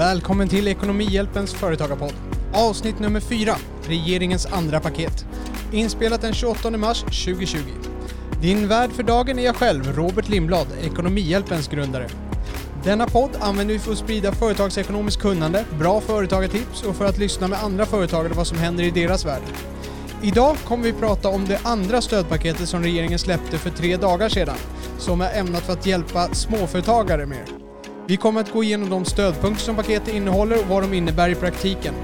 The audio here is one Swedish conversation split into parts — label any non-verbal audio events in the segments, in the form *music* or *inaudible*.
Välkommen till Ekonomihjälpens företagarpodd. Avsnitt nummer 4, regeringens andra paket. Inspelat den 28 mars 2020. Din värd för dagen är jag själv, Robert Lindblad, Ekonomihjälpens grundare. Denna podd använder vi för att sprida företagsekonomiskt kunnande, bra företagartips och för att lyssna med andra företagare vad som händer i deras värld. Idag kommer vi prata om det andra stödpaketet som regeringen släppte för tre dagar sedan, som är ämnat för att hjälpa småföretagare mer. Vi kommer att gå igenom de stödpunkter som paketet innehåller och vad de innebär i praktiken.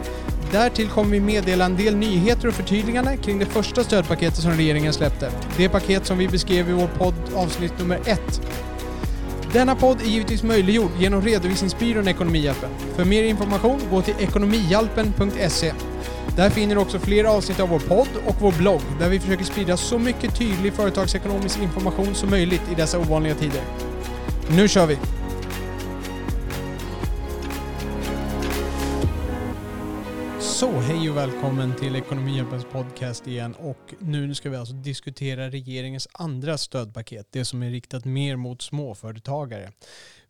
Därtill kommer vi meddela en del nyheter och förtydliganden kring det första stödpaketet som regeringen släppte. Det paket som vi beskrev i vår podd avsnitt nummer ett. Denna podd är givetvis möjliggjord genom redovisningsbyrån Ekonomihjälpen. För mer information, gå till ekonomihjälpen.se. Där finner du också fler avsnitt av vår podd och vår blogg där vi försöker sprida så mycket tydlig företagsekonomisk information som möjligt i dessa ovanliga tider. Nu kör vi! Hej och välkommen till Ekonomihjälpens podcast igen och nu ska vi alltså diskutera regeringens andra stödpaket, det som är riktat mer mot småföretagare.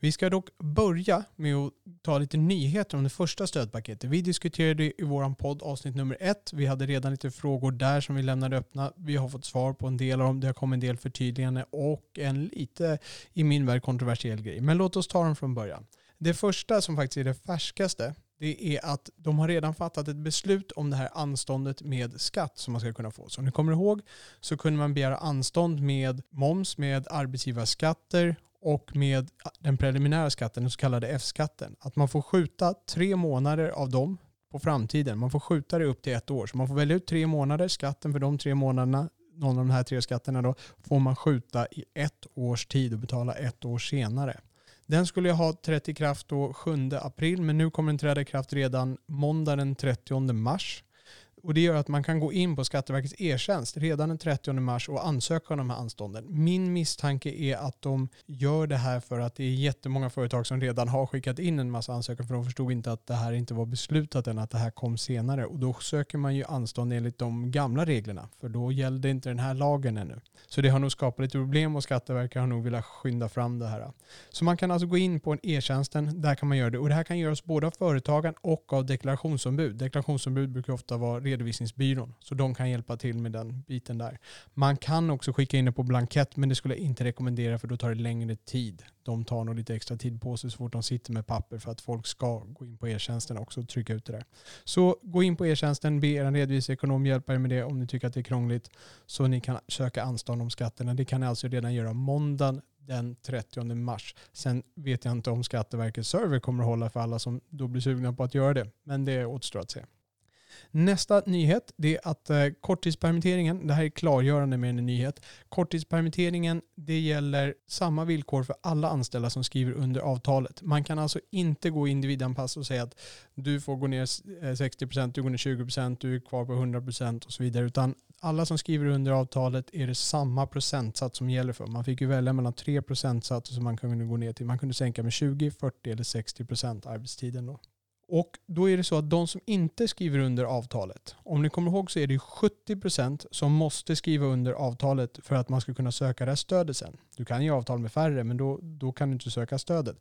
Vi ska dock börja med att ta lite nyheter om det första stödpaketet. Vi diskuterade i vår podd avsnitt nummer ett. Vi hade redan lite frågor där som vi lämnade öppna. Vi har fått svar på en del av dem. Det har kommit en del förtydliganden och en lite, i min värld, kontroversiell grej. Men låt oss ta dem från början. Det första som faktiskt är det färskaste det är att de har redan fattat ett beslut om det här anståndet med skatt som man ska kunna få. Så om ni kommer ihåg så kunde man begära anstånd med moms, med arbetsgivarskatter och med den preliminära skatten, den så kallade F-skatten. Att man får skjuta tre månader av dem på framtiden. Man får skjuta det upp till ett år. Så man får välja ut tre månader, skatten för de tre månaderna, någon av de här tre skatterna då, får man skjuta i ett års tid och betala ett år senare. Den skulle ha trätt i kraft då 7 april men nu kommer den träda i kraft redan måndag den 30 mars. Och det gör att man kan gå in på Skatteverkets e-tjänst redan den 30 mars och ansöka om de här anstånden. Min misstanke är att de gör det här för att det är jättemånga företag som redan har skickat in en massa ansökningar för de förstod inte att det här inte var beslutat än, att det här kom senare. Och då söker man ju anstånd enligt de gamla reglerna för då gällde inte den här lagen ännu. Så det har nog skapat lite problem och Skatteverket har nog velat skynda fram det här. Så man kan alltså gå in på en e-tjänsten, där kan man göra det. Och det här kan göras både av företagaren och av deklarationsombud. Deklarationsombud brukar ofta vara redovisningsbyrån. Så de kan hjälpa till med den biten där. Man kan också skicka in det på blankett men det skulle jag inte rekommendera för då tar det längre tid. De tar nog lite extra tid på sig så fort de sitter med papper för att folk ska gå in på e-tjänsten också och trycka ut det där. Så gå in på e-tjänsten, be er redovisningsekonom hjälpa er med det om ni tycker att det är krångligt så ni kan söka anstånd om skatterna. Det kan ni alltså redan göra måndagen den 30 mars. Sen vet jag inte om Skatteverkets server kommer att hålla för alla som då blir sugna på att göra det. Men det återstår att se. Nästa nyhet det är att eh, korttidspermitteringen, det här är klargörande med en nyhet. Korttidspermitteringen det gäller samma villkor för alla anställda som skriver under avtalet. Man kan alltså inte gå individanpass och säga att du får gå ner 60%, eh, du går ner 20%, du är kvar på 100% och så vidare. Utan alla som skriver under avtalet är det samma procentsats som gäller för. Man fick ju välja mellan tre procentsatser som man kunde gå ner till. Man kunde sänka med 20, 40 eller 60% arbetstiden då. Och då är det så att de som inte skriver under avtalet, om ni kommer ihåg så är det 70% som måste skriva under avtalet för att man ska kunna söka det här stödet sen. Du kan ju avtal med färre men då, då kan du inte söka stödet.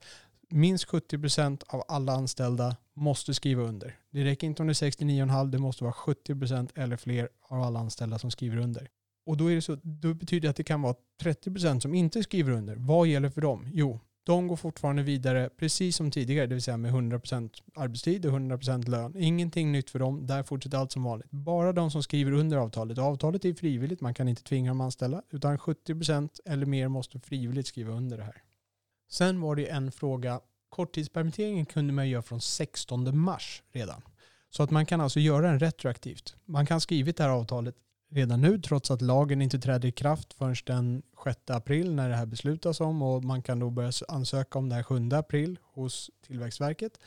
Minst 70% av alla anställda måste skriva under. Det räcker inte om det är 69,5, det måste vara 70% eller fler av alla anställda som skriver under. Och då, är det så, då betyder det att det kan vara 30% som inte skriver under. Vad gäller för dem? Jo, de går fortfarande vidare precis som tidigare, det vill säga med 100% arbetstid och 100% lön. Ingenting nytt för dem, där fortsätter allt som vanligt. Bara de som skriver under avtalet. Avtalet är frivilligt, man kan inte tvinga dem att anställa, utan 70% eller mer måste frivilligt skriva under det här. Sen var det en fråga, korttidspermitteringen kunde man göra från 16 mars redan. Så att man kan alltså göra den retroaktivt. Man kan skrivit det här avtalet redan nu trots att lagen inte träder i kraft förrän den 6 april när det här beslutas om och man kan då börja ansöka om det här 7 april hos Tillväxtverket.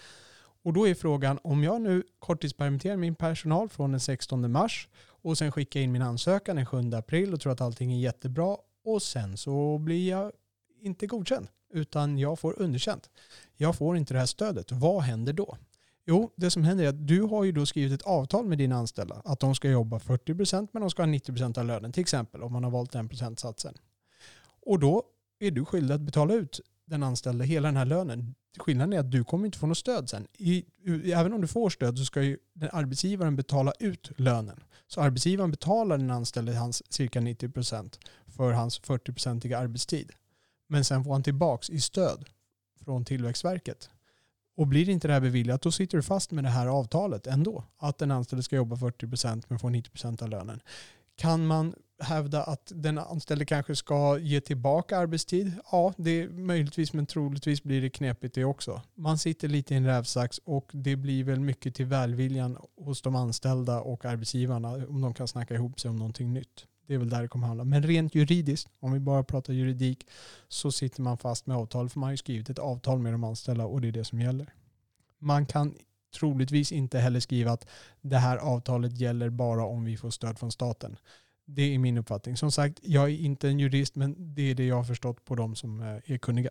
Och då är frågan om jag nu korttidspermitterar min personal från den 16 mars och sen skickar in min ansökan den 7 april och tror att allting är jättebra och sen så blir jag inte godkänd utan jag får underkänt. Jag får inte det här stödet. Vad händer då? Jo, det som händer är att du har ju då skrivit ett avtal med dina anställda att de ska jobba 40% men de ska ha 90% av lönen till exempel om man har valt den procentsatsen. Och då är du skyldig att betala ut den anställde hela den här lönen. Skillnaden är att du kommer inte få något stöd sen. I, även om du får stöd så ska ju den arbetsgivaren betala ut lönen. Så arbetsgivaren betalar den anställde hans cirka 90% för hans 40-procentiga arbetstid. Men sen får han tillbaks i stöd från Tillväxtverket. Och blir inte det här beviljat då sitter du fast med det här avtalet ändå. Att den anställde ska jobba 40% men får 90% av lönen. Kan man hävda att den anställde kanske ska ge tillbaka arbetstid? Ja, det är möjligtvis men troligtvis blir det knepigt det också. Man sitter lite i en rävsax och det blir väl mycket till välviljan hos de anställda och arbetsgivarna om de kan snacka ihop sig om någonting nytt. Det är väl där det kommer handla. Men rent juridiskt, om vi bara pratar juridik, så sitter man fast med avtal. För man har ju skrivit ett avtal med de anställda och det är det som gäller. Man kan troligtvis inte heller skriva att det här avtalet gäller bara om vi får stöd från staten. Det är min uppfattning. Som sagt, jag är inte en jurist men det är det jag har förstått på de som eh, är kunniga.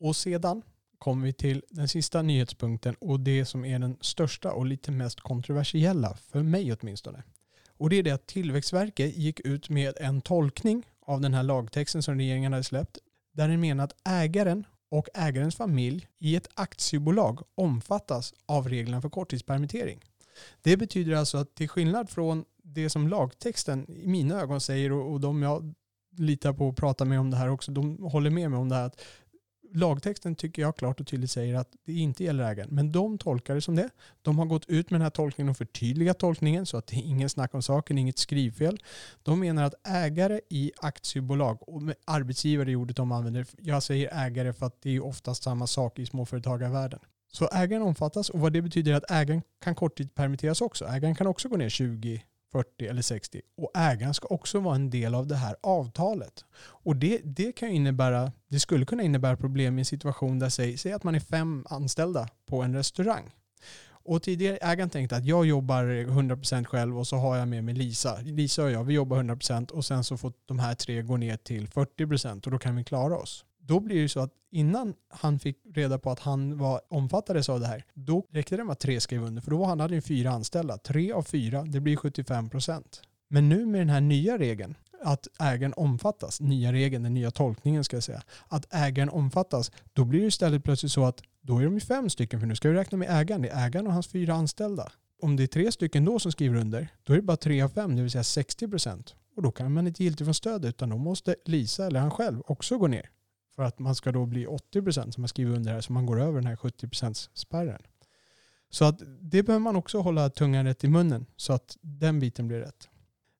Och sedan kommer vi till den sista nyhetspunkten och det som är den största och lite mest kontroversiella, för mig åtminstone. Och det är det att Tillväxtverket gick ut med en tolkning av den här lagtexten som regeringen hade släppt där den menar att ägaren och ägarens familj i ett aktiebolag omfattas av reglerna för korttidspermittering. Det betyder alltså att till skillnad från det som lagtexten i mina ögon säger och, de jag litar på och pratar med om det här också, de håller med mig om det här att lagtexten tycker jag klart och tydligt säger att det inte gäller ägaren. Men de tolkar det som det. De har gått ut med den här tolkningen och förtydligat tolkningen så att det är ingen snack om saken, inget skrivfel. De menar att ägare i aktiebolag, och med arbetsgivare i ordet de använder, jag säger ägare för att det är oftast samma sak i småföretagarvärlden. Så ägaren omfattas och vad det betyder är att ägaren kan korttidspermitteras också. Ägaren kan också gå ner 20 40 eller 60. Och ägaren ska också vara en del av det här avtalet. Och det, det, kan innebära, det skulle kunna innebära problem i en situation där, säg, säg att man är fem anställda på en restaurang. Och tidigare ägaren tänkte att jag jobbar 100% själv och så har jag med mig Lisa. Lisa och jag, vi jobbar 100% och sen så får de här tre gå ner till 40% och då kan vi klara oss då blir det så att innan han fick reda på att han var omfattades av det här, då räckte det med att tre skrev under. För då hade han fyra anställda. Tre av fyra, det blir 75 procent. Men nu med den här nya regeln, att ägaren omfattas, nya regeln, den nya tolkningen ska jag säga, att ägaren omfattas, då blir det istället plötsligt så att då är de ju fem stycken, för nu ska vi räkna med ägaren, det är ägaren och hans fyra anställda. Om det är tre stycken då som skriver under, då är det bara tre av fem, det vill säga 60 procent. Och då kan man inte giltigt från stöd, utan då måste Lisa eller han själv också gå ner. För att man ska då bli 80% som har skrivit under här så man går över den här 70% spärren. Så att det behöver man också hålla tungan rätt i munnen så att den biten blir rätt.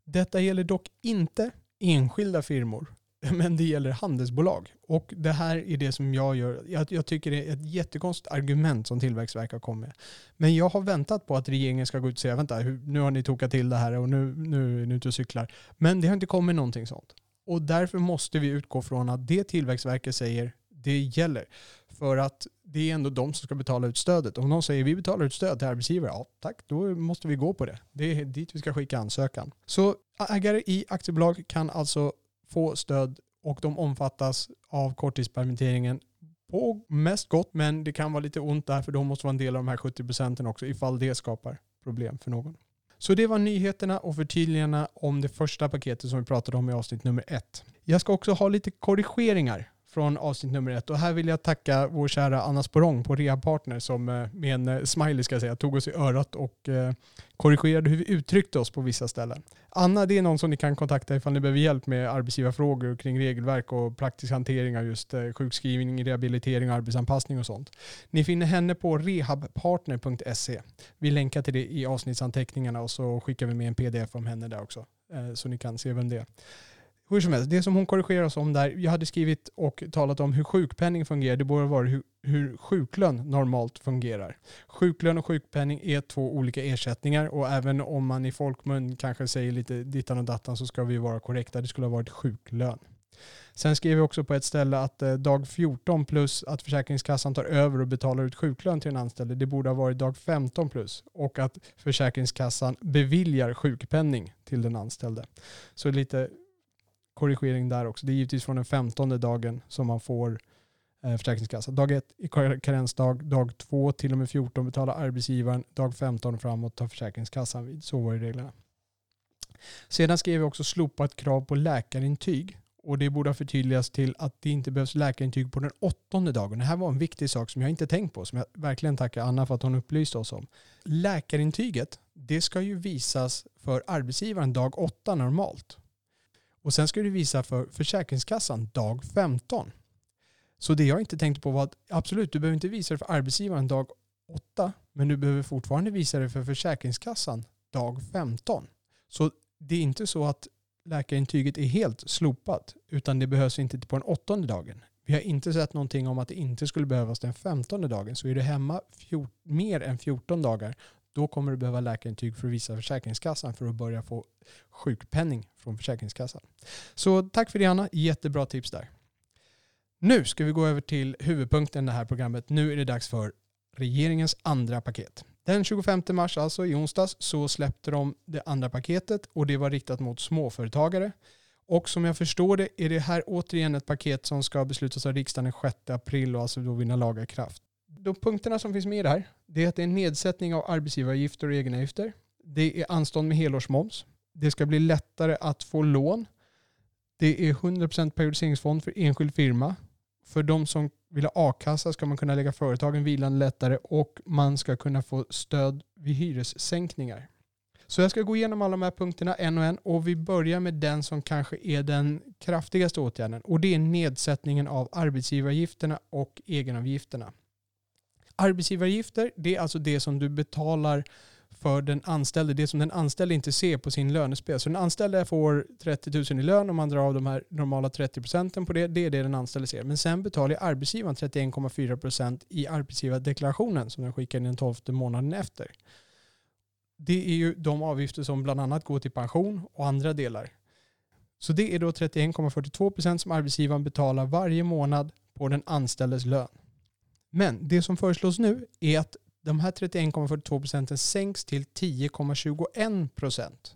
Detta gäller dock inte enskilda firmor *laughs* men det gäller handelsbolag. Och det här är det som jag gör. Jag, jag tycker det är ett jättekonstigt argument som Tillväxtverket har kommit med. Men jag har väntat på att regeringen ska gå ut och säga vänta, nu har ni tokat till det här och nu, nu är ni ute och cyklar. Men det har inte kommit någonting sånt. Och därför måste vi utgå från att det Tillväxtverket säger, det gäller. För att det är ändå de som ska betala ut stödet. Om någon säger vi betalar ut stöd till arbetsgivare, ja tack, då måste vi gå på det. Det är dit vi ska skicka ansökan. Så ägare i aktiebolag kan alltså få stöd och de omfattas av korttidspermitteringen på mest gott, men det kan vara lite ont där för de måste vara en del av de här 70 procenten också ifall det skapar problem för någon. Så det var nyheterna och förtydligandena om det första paketet som vi pratade om i avsnitt nummer ett. Jag ska också ha lite korrigeringar från avsnitt nummer ett. Och här vill jag tacka vår kära Anna Sporong på Rehabpartner som eh, med en eh, smiley ska jag säga, tog oss i örat och eh, korrigerade hur vi uttryckte oss på vissa ställen. Anna det är någon som ni kan kontakta ifall ni behöver hjälp med arbetsgivarfrågor kring regelverk och praktisk hantering av just sjukskrivning, rehabilitering, arbetsanpassning och sånt. Ni finner henne på rehabpartner.se. Vi länkar till det i avsnittsanteckningarna och så skickar vi med en pdf om henne där också så ni kan se vem det är. Hur som helst, det som hon korrigerar oss om där, jag hade skrivit och talat om hur sjukpenning fungerar, det borde vara hur, hur sjuklön normalt fungerar. Sjuklön och sjukpenning är två olika ersättningar och även om man i folkmun kanske säger lite dittan och dattan så ska vi vara korrekta, det skulle ha varit sjuklön. Sen skriver vi också på ett ställe att eh, dag 14 plus att Försäkringskassan tar över och betalar ut sjuklön till den anställde, det borde ha varit dag 15 plus. Och att Försäkringskassan beviljar sjukpenning till den anställde. Så lite korrigering där också. Det är givetvis från den femtonde dagen som man får eh, Försäkringskassa. Dag ett är karensdag, dag två till och med 14 betalar arbetsgivaren, dag 15 framåt tar Försäkringskassan vid. Så var ju reglerna. Sedan skrev vi också slopat krav på läkarintyg. och det borde ha förtydligats till att det inte behövs läkarintyg på den åttonde dagen. Det här var en viktig sak som jag inte tänkt på, som jag verkligen tackar Anna för att hon upplyste oss om. Läkarintyget, det ska ju visas för arbetsgivaren dag åtta normalt. Och sen ska du visa för Försäkringskassan dag 15. Så det jag inte tänkte på var att absolut, du behöver inte visa det för arbetsgivaren dag 8, men du behöver fortfarande visa det för Försäkringskassan dag 15. Så det är inte så att läkarintyget är helt slopat, utan det behövs inte på den åttonde dagen. Vi har inte sett någonting om att det inte skulle behövas den femtonde dagen. Så är du hemma mer än 14 dagar, då kommer du behöva läkarintyg för att visa Försäkringskassan för att börja få sjukpenning från Försäkringskassan. Så tack för det Anna, jättebra tips där. Nu ska vi gå över till huvudpunkten i det här programmet. Nu är det dags för regeringens andra paket. Den 25 mars, alltså i onsdags, så släppte de det andra paketet och det var riktat mot småföretagare. Och som jag förstår det är det här återigen ett paket som ska beslutas av riksdagen den 6 april och alltså då vinna laga kraft. De punkterna som finns med i det här, det är att det är en nedsättning av arbetsgivaravgifter och egenavgifter. Det är anstånd med helårsmoms. Det ska bli lättare att få lån. Det är 100% periodiseringsfond för enskild firma. För de som vill ha a-kassa ska man kunna lägga företagen vilande lättare och man ska kunna få stöd vid hyressänkningar. Så jag ska gå igenom alla de här punkterna en och en och vi börjar med den som kanske är den kraftigaste åtgärden och det är nedsättningen av arbetsgivaravgifterna och egenavgifterna. Arbetsgivaravgifter, det är alltså det som du betalar för den anställde, det som den anställde inte ser på sin lönespel. Så den anställde får 30 000 i lön om man drar av de här normala 30 procenten på det. Det är det den anställde ser. Men sen betalar arbetsgivaren 31,4 procent i arbetsgivardeklarationen som den skickar in den 12 månaden efter. Det är ju de avgifter som bland annat går till pension och andra delar. Så det är då 31,42 procent som arbetsgivaren betalar varje månad på den anställdes lön. Men det som föreslås nu är att de här 31,42 procenten sänks till 10,21 procent.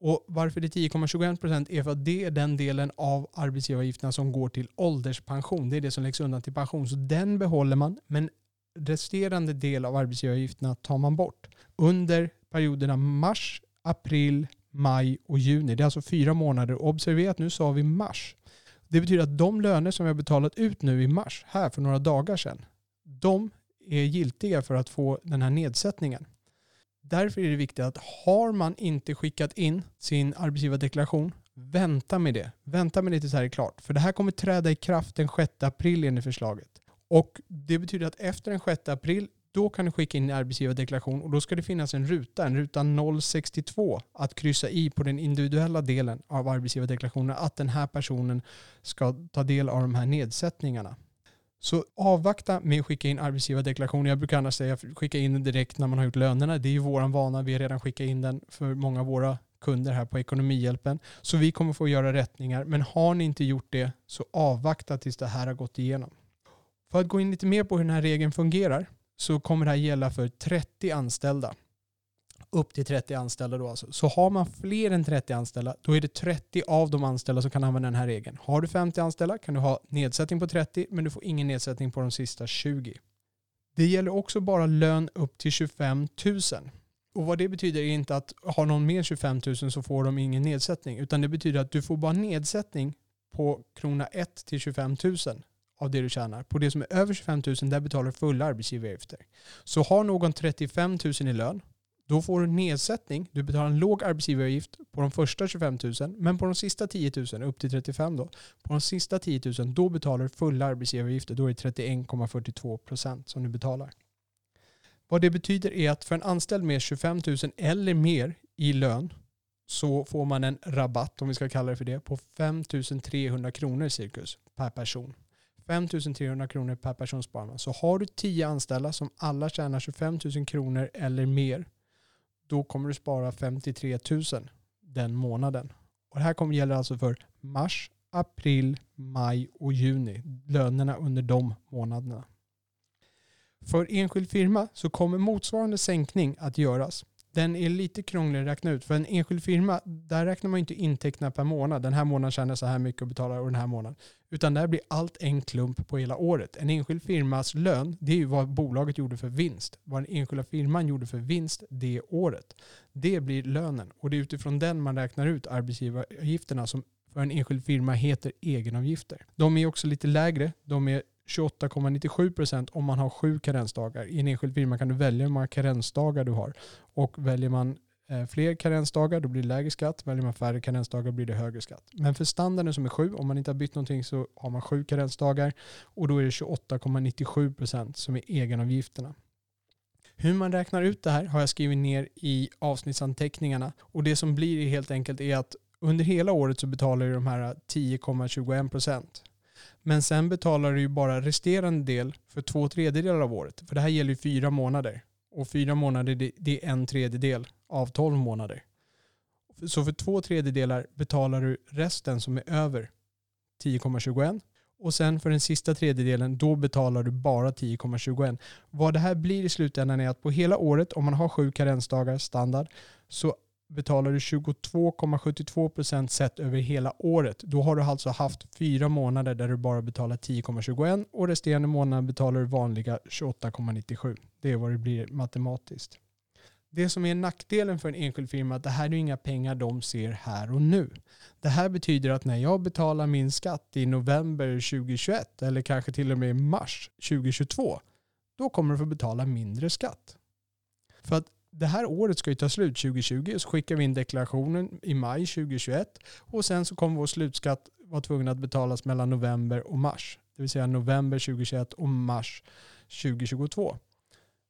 Och varför det är 10,21 procent är för att det är den delen av arbetsgivaravgifterna som går till ålderspension. Det är det som läggs undan till pension. Så den behåller man, men resterande del av arbetsgivaravgifterna tar man bort. Under perioderna mars, april, maj och juni. Det är alltså fyra månader. Observera att nu sa vi mars. Det betyder att de löner som vi har betalat ut nu i mars, här för några dagar sedan, de är giltiga för att få den här nedsättningen. Därför är det viktigt att har man inte skickat in sin arbetsgivardeklaration, vänta med det. Vänta med det tills det här är klart. För det här kommer träda i kraft den 6 april enligt förslaget. Och det betyder att efter den 6 april, då kan du skicka in arbetsgivardeklaration och då ska det finnas en ruta, en ruta 062, att kryssa i på den individuella delen av arbetsgivardeklarationen att den här personen ska ta del av de här nedsättningarna. Så avvakta med att skicka in arbetsgivardeklarationen. Jag brukar annars säga skicka in den direkt när man har gjort lönerna. Det är ju våran vana. Vi har redan skickat in den för många av våra kunder här på Ekonomihjälpen. Så vi kommer få göra rättningar. Men har ni inte gjort det så avvakta tills det här har gått igenom. För att gå in lite mer på hur den här regeln fungerar så kommer det här gälla för 30 anställda upp till 30 anställda då alltså. Så har man fler än 30 anställda, då är det 30 av de anställda som kan använda den här regeln. Har du 50 anställda kan du ha nedsättning på 30, men du får ingen nedsättning på de sista 20. Det gäller också bara lön upp till 25 000. Och vad det betyder är inte att har någon mer 25 000 så får de ingen nedsättning, utan det betyder att du får bara nedsättning på krona 1 till 25 000 av det du tjänar. På det som är över 25 000 där betalar du fulla arbetsgivaravgifter. Så har någon 35 000 i lön då får du nedsättning. Du betalar en låg arbetsgivaravgift på de första 25 000 men på de sista 10 000, upp till 35 då, på de sista 10 000 då betalar du fulla arbetsgivaravgifter. Då är det 31,42 procent som du betalar. Vad det betyder är att för en anställd med 25 000 eller mer i lön så får man en rabatt, om vi ska kalla det för det, på 5 300 kronor cirkus per person. 5 300 kronor per person sparar man. Så har du 10 anställda som alla tjänar 25 000 kronor eller mer då kommer du spara 53 000 den månaden. Och det här kommer gälla alltså för mars, april, maj och juni. Lönerna under de månaderna. För enskild firma så kommer motsvarande sänkning att göras den är lite krånglig att räkna ut. För en enskild firma, där räknar man inte intäkterna per månad. Den här månaden tjänar jag så här mycket och betalar och den här månaden. Utan där blir allt en klump på hela året. En enskild firmas lön, det är ju vad bolaget gjorde för vinst. Vad den enskilda firman gjorde för vinst det året. Det blir lönen. Och det är utifrån den man räknar ut arbetsgivaravgifterna som för en enskild firma heter egenavgifter. De är också lite lägre. De är 28,97% om man har sju karensdagar. I en enskild firma kan du välja hur många karensdagar du har. Och väljer man eh, fler karensdagar då blir det lägre skatt. Väljer man färre karensdagar blir det högre skatt. Men för standarden som är sju, om man inte har bytt någonting så har man sju karensdagar och då är det 28,97% som är egenavgifterna. Hur man räknar ut det här har jag skrivit ner i avsnittsanteckningarna och det som blir helt enkelt är att under hela året så betalar du de här 10,21 procent. Men sen betalar du ju bara resterande del för två tredjedelar av året. För det här gäller ju fyra månader. Och fyra månader det är en tredjedel av tolv månader. Så för två tredjedelar betalar du resten som är över 10,21 och sen för den sista tredjedelen, då betalar du bara 10,21. Vad det här blir i slutändan är att på hela året, om man har sju karensdagar standard, så betalar du 22,72% sett över hela året. Då har du alltså haft fyra månader där du bara betalar 10,21 och resterande månader betalar du vanliga 28,97. Det är vad det blir matematiskt. Det som är nackdelen för en enskild firma är att det här är inga pengar de ser här och nu. Det här betyder att när jag betalar min skatt i november 2021 eller kanske till och med i mars 2022, då kommer du få betala mindre skatt. För att det här året ska ju ta slut 2020 så skickar vi in deklarationen i maj 2021 och sen så kommer vår slutskatt vara tvungen att betalas mellan november och mars. Det vill säga november 2021 och mars 2022.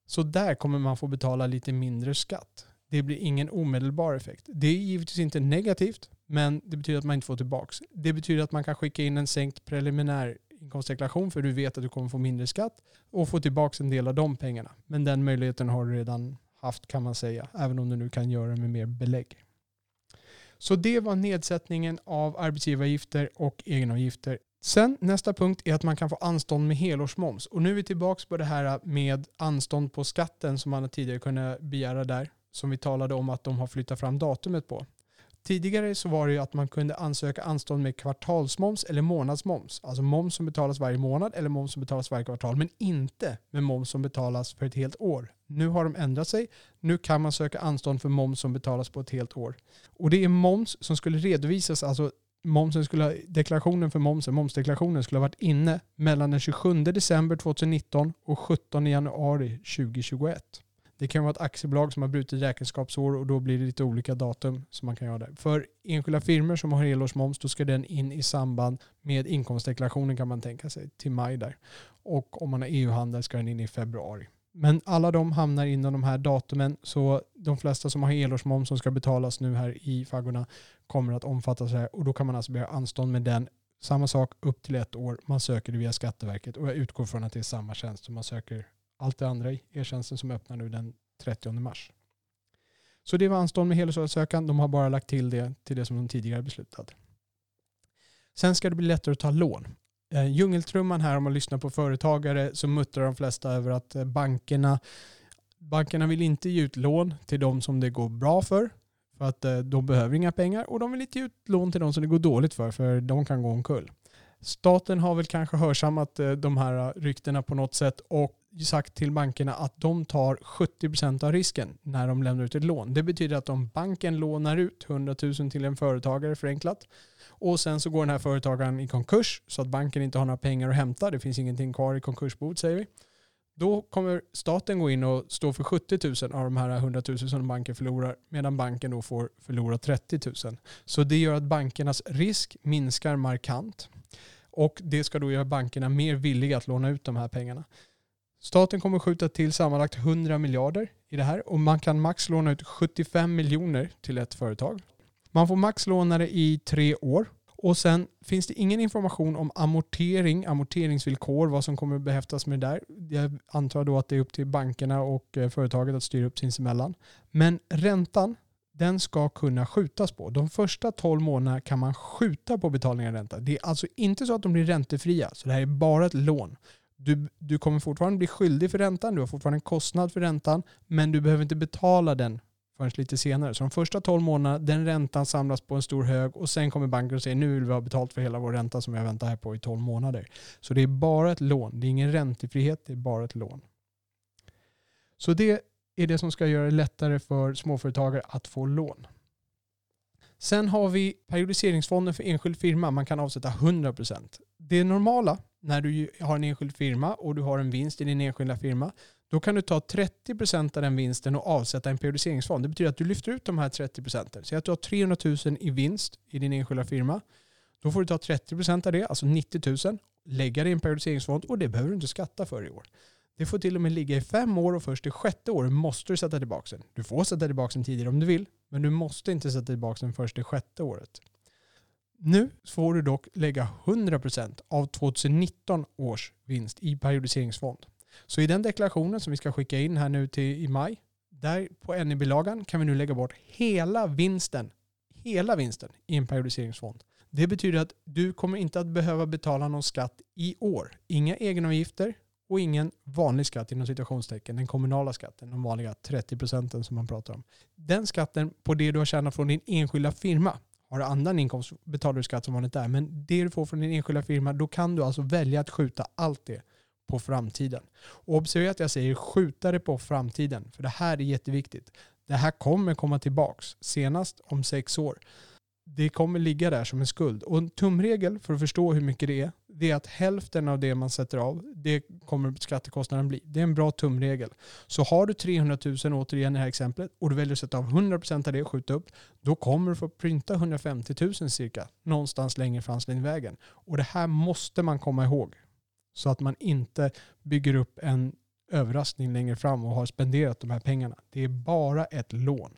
Så där kommer man få betala lite mindre skatt. Det blir ingen omedelbar effekt. Det är givetvis inte negativt, men det betyder att man inte får tillbaka. Det betyder att man kan skicka in en sänkt preliminär inkomstdeklaration för du vet att du kommer få mindre skatt och få tillbaka en del av de pengarna. Men den möjligheten har du redan haft kan man säga, även om du nu kan göra det med mer belägg. Så det var nedsättningen av arbetsgivaravgifter och egenavgifter Sen nästa punkt är att man kan få anstånd med helårsmoms. Och nu är vi tillbaka på det här med anstånd på skatten som man tidigare kunde begära där. Som vi talade om att de har flyttat fram datumet på. Tidigare så var det ju att man kunde ansöka anstånd med kvartalsmoms eller månadsmoms. Alltså moms som betalas varje månad eller moms som betalas varje kvartal. Men inte med moms som betalas för ett helt år. Nu har de ändrat sig. Nu kan man söka anstånd för moms som betalas på ett helt år. Och det är moms som skulle redovisas, alltså momsen skulle, deklarationen för momsen, momsdeklarationen skulle ha varit inne mellan den 27 december 2019 och 17 januari 2021. Det kan vara ett aktiebolag som har brutit räkenskapsår och då blir det lite olika datum som man kan göra det. För enskilda firmor som har helårsmoms då ska den in i samband med inkomstdeklarationen kan man tänka sig till maj där. Och om man har EU-handel ska den in i februari. Men alla de hamnar inom de här datumen så de flesta som har helårsmoms som ska betalas nu här i faggorna kommer att omfattas här och då kan man alltså begära anstånd med den. Samma sak upp till ett år. Man söker det via Skatteverket och jag utgår från att det är samma tjänst som man söker allt det andra i e-tjänsten som öppnar nu den 30 mars. Så det var anstånd med helårsansökan. De har bara lagt till det till det som de tidigare beslutat. Sen ska det bli lättare att ta lån. Eh, djungeltrumman här om man lyssnar på företagare så muttrar de flesta över att eh, bankerna, bankerna vill inte ge ut lån till de som det går bra för. För att eh, de behöver inga pengar och de vill inte ge ut lån till de som det går dåligt för för de kan gå omkull. Staten har väl kanske hörsammat eh, de här eh, ryktena på något sätt och sagt till bankerna att de tar 70% av risken när de lämnar ut ett lån. Det betyder att om banken lånar ut 100 000 till en företagare förenklat och sen så går den här företagaren i konkurs så att banken inte har några pengar att hämta. Det finns ingenting kvar i konkursbot säger vi. Då kommer staten gå in och stå för 70 000 av de här 100 000 som banken förlorar medan banken då får förlora 30 000. Så det gör att bankernas risk minskar markant och det ska då göra bankerna mer villiga att låna ut de här pengarna. Staten kommer skjuta till sammanlagt 100 miljarder i det här och man kan max låna ut 75 miljoner till ett företag. Man får max låna det i tre år och sen finns det ingen information om amortering, amorteringsvillkor, vad som kommer behäftas med det där. Jag antar då att det är upp till bankerna och eh, företaget att styra upp sinsemellan. Men räntan, den ska kunna skjutas på. De första 12 månaderna kan man skjuta på betalningen av ränta. Det är alltså inte så att de blir räntefria, så det här är bara ett lån. Du, du kommer fortfarande bli skyldig för räntan, du har fortfarande en kostnad för räntan, men du behöver inte betala den förrän lite senare. Så de första 12 månaderna, den räntan samlas på en stor hög och sen kommer banken och säger nu vill vi ha betalt för hela vår ränta som vi har väntat här på i 12 månader. Så det är bara ett lån. Det är ingen räntefrihet, det är bara ett lån. Så det är det som ska göra det lättare för småföretagare att få lån. Sen har vi periodiseringsfonden för enskild firma. Man kan avsätta 100%. Det normala när du har en enskild firma och du har en vinst i din enskilda firma, då kan du ta 30% av den vinsten och avsätta en periodiseringsfond. Det betyder att du lyfter ut de här 30%. Säg att du har 300 000 i vinst i din enskilda firma. Då får du ta 30% av det, alltså 90 000, lägga det i en periodiseringsfond och det behöver du inte skatta för i år. Det får till och med ligga i fem år och först i sjätte året måste du sätta tillbaka den. Du får sätta tillbaka den tidigare om du vill, men du måste inte sätta tillbaka den först i sjätte året. Nu får du dock lägga 100% av 2019 års vinst i periodiseringsfond. Så i den deklarationen som vi ska skicka in här nu till i maj, där på NI-bilagan kan vi nu lägga bort hela vinsten, hela vinsten i en periodiseringsfond. Det betyder att du kommer inte att behöva betala någon skatt i år. Inga egenavgifter och ingen vanlig skatt inom citationstecken, den kommunala skatten, de vanliga 30 procenten som man pratar om. Den skatten på det du har tjänat från din enskilda firma, har du annan inkomst betalar du skatt som vanligt där, men det du får från din enskilda firma, då kan du alltså välja att skjuta allt det på framtiden. Och observera att jag säger skjuta det på framtiden, för det här är jätteviktigt. Det här kommer komma tillbaks senast om sex år det kommer ligga där som en skuld. Och en tumregel för att förstå hur mycket det är, det är att hälften av det man sätter av, det kommer skattekostnaden bli. Det är en bra tumregel. Så har du 300 000 återigen i det här exemplet och du väljer att sätta av 100% av det och skjuta upp, då kommer du få printa 150 000 cirka någonstans längre fram vägen. Och det här måste man komma ihåg. Så att man inte bygger upp en överraskning längre fram och har spenderat de här pengarna. Det är bara ett lån.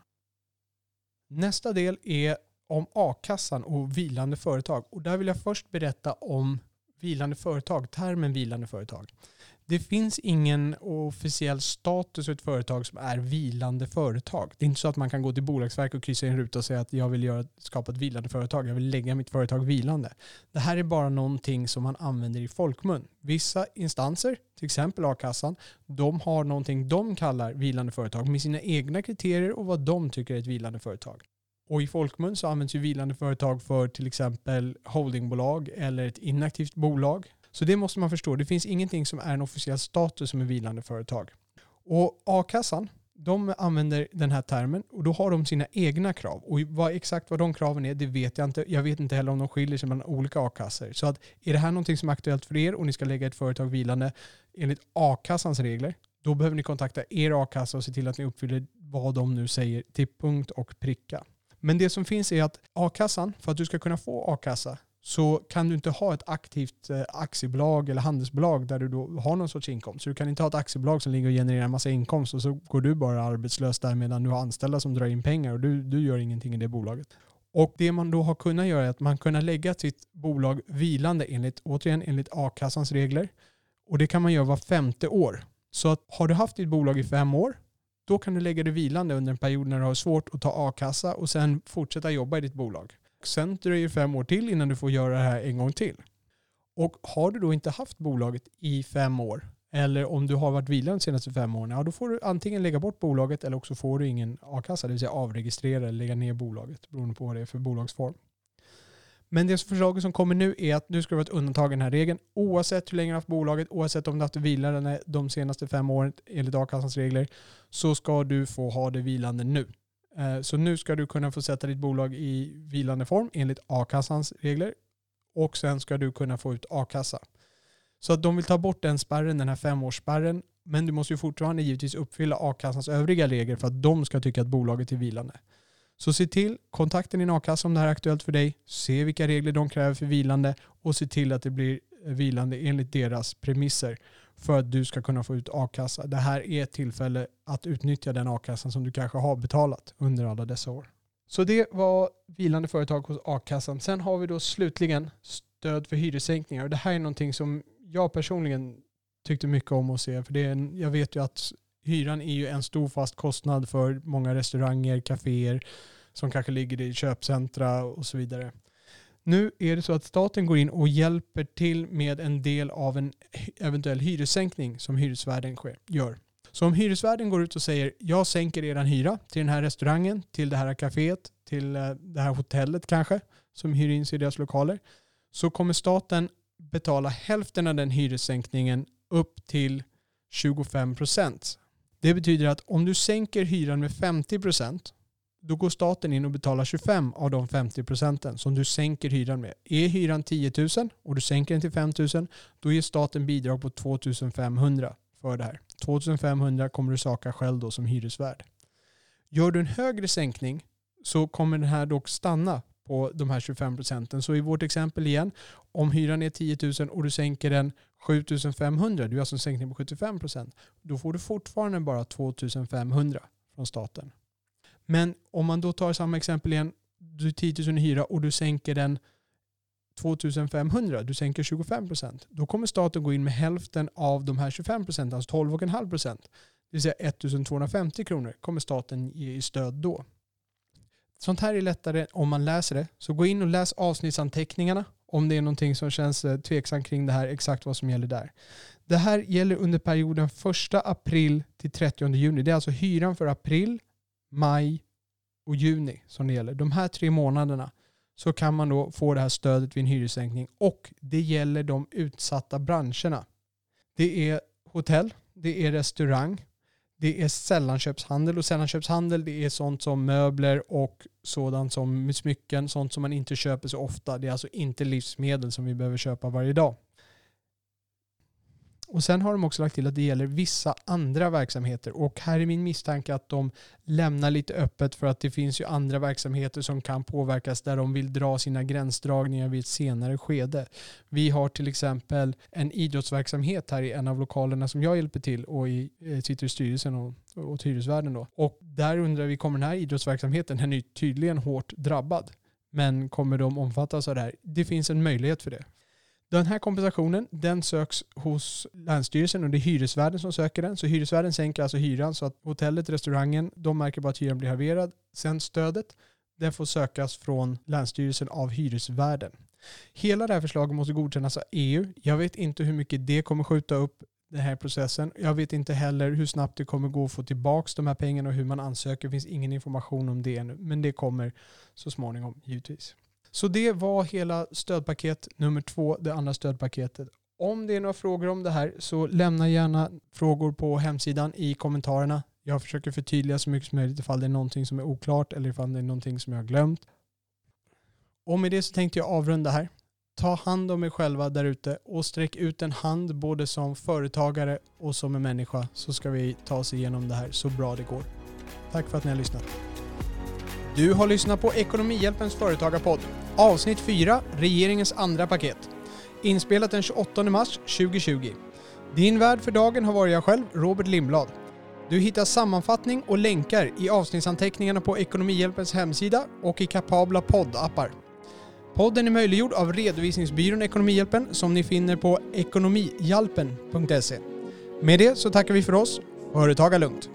Nästa del är om a-kassan och vilande företag. Och där vill jag först berätta om vilande företag, termen vilande företag. Det finns ingen officiell status för ett företag som är vilande företag. Det är inte så att man kan gå till Bolagsverket och kryssa i en ruta och säga att jag vill göra, skapa ett vilande företag. Jag vill lägga mitt företag vilande. Det här är bara någonting som man använder i folkmun. Vissa instanser, till exempel a-kassan, de har någonting de kallar vilande företag med sina egna kriterier och vad de tycker är ett vilande företag. Och i folkmun så används ju vilande företag för till exempel holdingbolag eller ett inaktivt bolag. Så det måste man förstå. Det finns ingenting som är en officiell status som är vilande företag. Och a-kassan, de använder den här termen och då har de sina egna krav. Och vad, exakt vad de kraven är, det vet jag inte. Jag vet inte heller om de skiljer sig mellan olika a-kassor. Så att, är det här någonting som är aktuellt för er och ni ska lägga ett företag vilande enligt a-kassans regler, då behöver ni kontakta er a-kassa och se till att ni uppfyller vad de nu säger till punkt och pricka. Men det som finns är att a-kassan, för att du ska kunna få a-kassa, så kan du inte ha ett aktivt eh, aktiebolag eller handelsbolag där du då har någon sorts inkomst. Så du kan inte ha ett aktiebolag som ligger och genererar en massa inkomst och så går du bara arbetslös där medan du har anställda som drar in pengar och du, du gör ingenting i det bolaget. Och det man då har kunnat göra är att man kunnat lägga sitt bolag vilande enligt, återigen enligt a-kassans regler. Och det kan man göra var femte år. Så att har du haft ditt bolag i fem år då kan du lägga det vilande under en period när du har svårt att ta a-kassa och sen fortsätta jobba i ditt bolag. Sen dröjer det fem år till innan du får göra det här en gång till. Och har du då inte haft bolaget i fem år, eller om du har varit vilande de senaste fem åren, ja, då får du antingen lägga bort bolaget eller också får du ingen a-kassa, det vill säga avregistrera eller lägga ner bolaget beroende på vad det är för bolagsform. Men det förslaget som kommer nu är att nu ska det vara ett undantag i den här regeln. Oavsett hur länge du har haft bolaget, oavsett om du har haft det vilande de senaste fem åren enligt a-kassans regler, så ska du få ha det vilande nu. Eh, så nu ska du kunna få sätta ditt bolag i vilande form enligt a-kassans regler och sen ska du kunna få ut a-kassa. Så att de vill ta bort den spärren, den här femårsspärren, men du måste ju fortfarande givetvis uppfylla a-kassans övriga regler för att de ska tycka att bolaget är vilande. Så se till, kontakta din a-kassa om det här är aktuellt för dig, se vilka regler de kräver för vilande och se till att det blir vilande enligt deras premisser för att du ska kunna få ut a-kassa. Det här är ett tillfälle att utnyttja den a-kassan som du kanske har betalat under alla dessa år. Så det var vilande företag hos a-kassan. Sen har vi då slutligen stöd för hyressänkningar. Och det här är någonting som jag personligen tyckte mycket om att se. För det är en, jag vet ju att hyran är ju en stor fast kostnad för många restauranger, kaféer som kanske ligger i köpcentra och så vidare. Nu är det så att staten går in och hjälper till med en del av en eventuell hyressänkning som hyresvärden gör. Så om hyresvärden går ut och säger jag sänker er hyra till den här restaurangen, till det här kaféet, till eh, det här hotellet kanske, som hyr in sig i deras lokaler, så kommer staten betala hälften av den hyressänkningen upp till 25 procent. Det betyder att om du sänker hyran med 50 procent då går staten in och betalar 25 av de 50 procenten som du sänker hyran med. Är hyran 10 000 och du sänker den till 5 000, då ger staten bidrag på 2 500 för det här. 2 500 kommer du saka själv då som hyresvärd. Gör du en högre sänkning så kommer den här dock stanna på de här 25 procenten. Så i vårt exempel igen, om hyran är 10 000 och du sänker den 7 500, du har alltså en sänkning på 75 procent, då får du fortfarande bara 2 500 från staten. Men om man då tar samma exempel igen, du har 10 000 i hyra och du sänker den 2500, du sänker 25 procent. Då kommer staten gå in med hälften av de här 25 procenten, alltså 12,5 procent. Det vill säga 1250 kronor kommer staten ge i stöd då. Sånt här är lättare om man läser det. Så gå in och läs avsnittsanteckningarna om det är någonting som känns eh, tveksamt kring det här, exakt vad som gäller där. Det här gäller under perioden 1 april till 30 juni. Det är alltså hyran för april, maj och juni som det gäller. De här tre månaderna så kan man då få det här stödet vid en hyressänkning och det gäller de utsatta branscherna. Det är hotell, det är restaurang, det är sällanköpshandel och sällanköpshandel det är sånt som möbler och sådant som smycken, sånt som man inte köper så ofta. Det är alltså inte livsmedel som vi behöver köpa varje dag. Och sen har de också lagt till att det gäller vissa andra verksamheter. Och här är min misstanke att de lämnar lite öppet för att det finns ju andra verksamheter som kan påverkas där de vill dra sina gränsdragningar vid ett senare skede. Vi har till exempel en idrottsverksamhet här i en av lokalerna som jag hjälper till och i, eh, sitter i styrelsen och åt hyresvärden då. Och där undrar vi, kommer den här idrottsverksamheten, den är tydligen hårt drabbad. Men kommer de omfattas av det här? Det finns en möjlighet för det. Den här kompensationen den söks hos Länsstyrelsen och det är hyresvärden som söker den. Så hyresvärden sänker alltså hyran så att hotellet, restaurangen, de märker bara att hyran blir halverad. Sen stödet, det får sökas från Länsstyrelsen av hyresvärden. Hela det här förslaget måste godkännas av EU. Jag vet inte hur mycket det kommer skjuta upp den här processen. Jag vet inte heller hur snabbt det kommer gå att få tillbaka de här pengarna och hur man ansöker. Det finns ingen information om det ännu, men det kommer så småningom givetvis. Så det var hela stödpaket nummer två, det andra stödpaketet. Om det är några frågor om det här så lämna gärna frågor på hemsidan i kommentarerna. Jag försöker förtydliga så mycket som möjligt ifall det är någonting som är oklart eller ifall det är någonting som jag har glömt. Och med det så tänkte jag avrunda här. Ta hand om er själva där ute och sträck ut en hand både som företagare och som en människa så ska vi ta oss igenom det här så bra det går. Tack för att ni har lyssnat. Du har lyssnat på Ekonomihjälpens företagarpodd. Avsnitt 4, regeringens andra paket. Inspelat den 28 mars 2020. Din värd för dagen har varit jag själv, Robert Lindblad. Du hittar sammanfattning och länkar i avsnittsanteckningarna på Ekonomihjälpens hemsida och i kapabla poddappar. Podden är möjliggjord av redovisningsbyrån Ekonomihjälpen som ni finner på ekonomihjälpen.se. Med det så tackar vi för oss. Företaga lugnt!